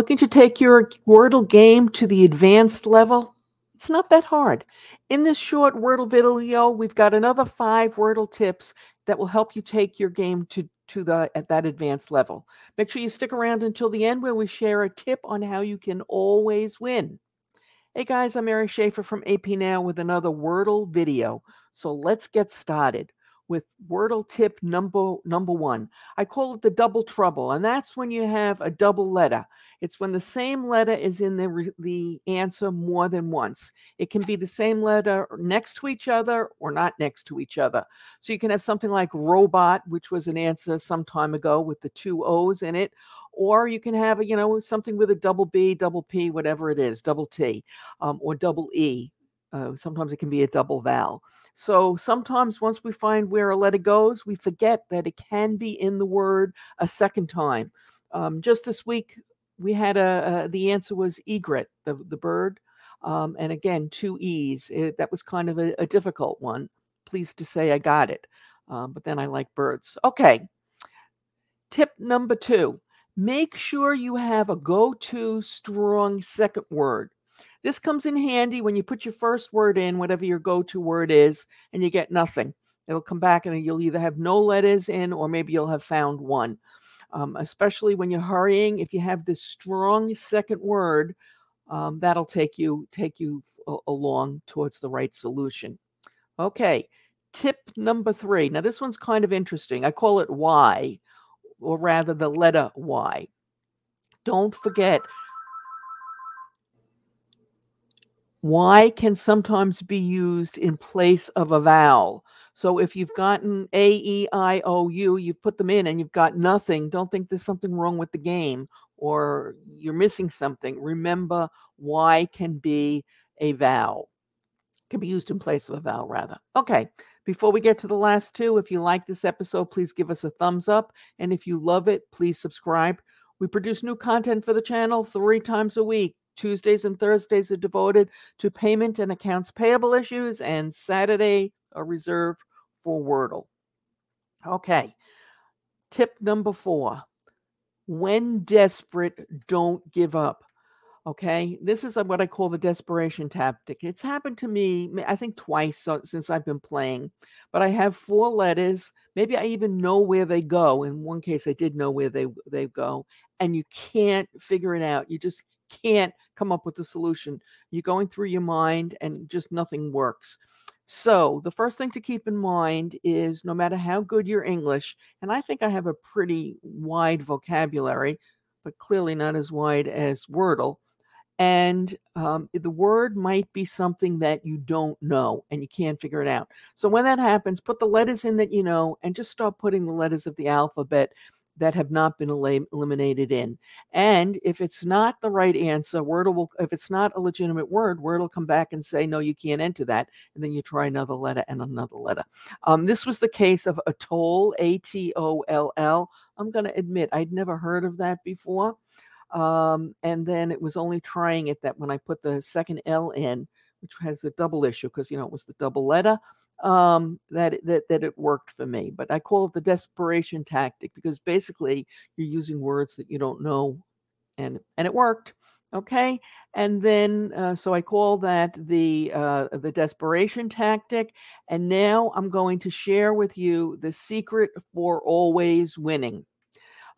Looking to take your Wordle game to the advanced level? It's not that hard. In this short Wordle video, we've got another five Wordle tips that will help you take your game to, to the at that advanced level. Make sure you stick around until the end where we share a tip on how you can always win. Hey guys, I'm Mary Schaeffer from AP Now with another Wordle video. So let's get started with Wordle tip number number one. I call it the double trouble, and that's when you have a double letter. It's when the same letter is in the the answer more than once. It can be the same letter next to each other or not next to each other. So you can have something like robot, which was an answer some time ago with the two O's in it, or you can have a you know something with a double B, double P, whatever it is, double T, um, or double E uh, sometimes it can be a double vowel. So sometimes once we find where a letter goes, we forget that it can be in the word a second time. Um, just this week, we had a, a, the answer was egret, the, the bird. Um, and again, two E's. It, that was kind of a, a, difficult one. Pleased to say I got it. Um, but then I like birds. Okay. Tip number two make sure you have a go to strong second word. This comes in handy when you put your first word in, whatever your go to word is, and you get nothing. It'll come back and you'll either have no letters in or maybe you'll have found one. Um, especially when you're hurrying, if you have this strong second word, um, that'll take you take you along towards the right solution. Okay, tip number three. Now this one's kind of interesting. I call it Y, or rather the letter Y. Don't forget Y can sometimes be used in place of a vowel. So if you've mm. gotten A, E, I, O, U, you've put them in and you've got nothing, don't think there's something wrong with the game or you're missing something. Remember, Y can be a vowel, can be used in place of a vowel, rather. Okay, before we get to the last two, if you like this episode, please give us a thumbs up. And if you love it, please subscribe. We produce new content for the channel three times a week. Tuesdays and Thursdays are devoted to payment and accounts payable issues, and Saturday are reserved for Wordle. Okay, tip number four when desperate, don't give up. Okay, this is what I call the desperation tactic. It's happened to me, I think, twice uh, since I've been playing, but I have four letters. Maybe I even know where they go. In one case, I did know where they, they go, and you can't figure it out. You just can't come up with a solution. You're going through your mind and just nothing works. So, the first thing to keep in mind is no matter how good your English, and I think I have a pretty wide vocabulary, but clearly not as wide as Wordle. And um, the word might be something that you don't know and you can't figure it out. So, when that happens, put the letters in that you know and just start putting the letters of the alphabet that have not been eliminated in. And if it's not the right answer, Wordle will, if it's not a legitimate word, Wordle will come back and say, no, you can't enter that. And then you try another letter and another letter. Um, this was the case of Atoll, A T O L L. I'm going to admit, I'd never heard of that before. Um, and then it was only trying it that when I put the second L in, which has a double issue because you know it was the double letter um, that that that it worked for me. But I call it the desperation tactic because basically you're using words that you don't know, and and it worked. Okay, and then uh, so I call that the uh, the desperation tactic. And now I'm going to share with you the secret for always winning.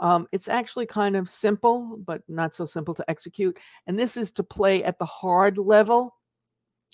Um, it's actually kind of simple, but not so simple to execute. And this is to play at the hard level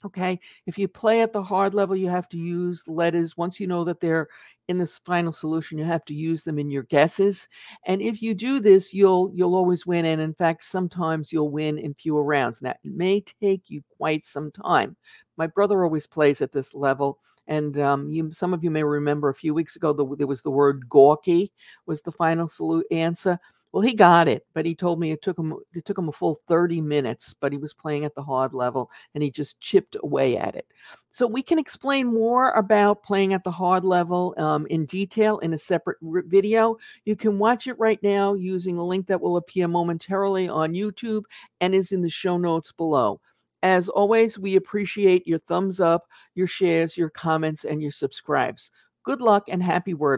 Okay. If you play at the hard level, you have to use letters. Once you know that they're in this final solution, you have to use them in your guesses. And if you do this, you'll you'll always win. And in fact, sometimes you'll win in fewer rounds. Now, it may take you quite some time. My brother always plays at this level, and um, you, some of you may remember a few weeks ago the, there was the word gawky was the final salute answer. Well, he got it, but he told me it took him it took him a full 30 minutes, but he was playing at the hard level and he just chipped away at it. So we can explain more about playing at the hard level um, in detail in a separate video. You can watch it right now using a link that will appear momentarily on YouTube and is in the show notes below. As always, we appreciate your thumbs up, your shares, your comments, and your subscribes. Good luck and happy word.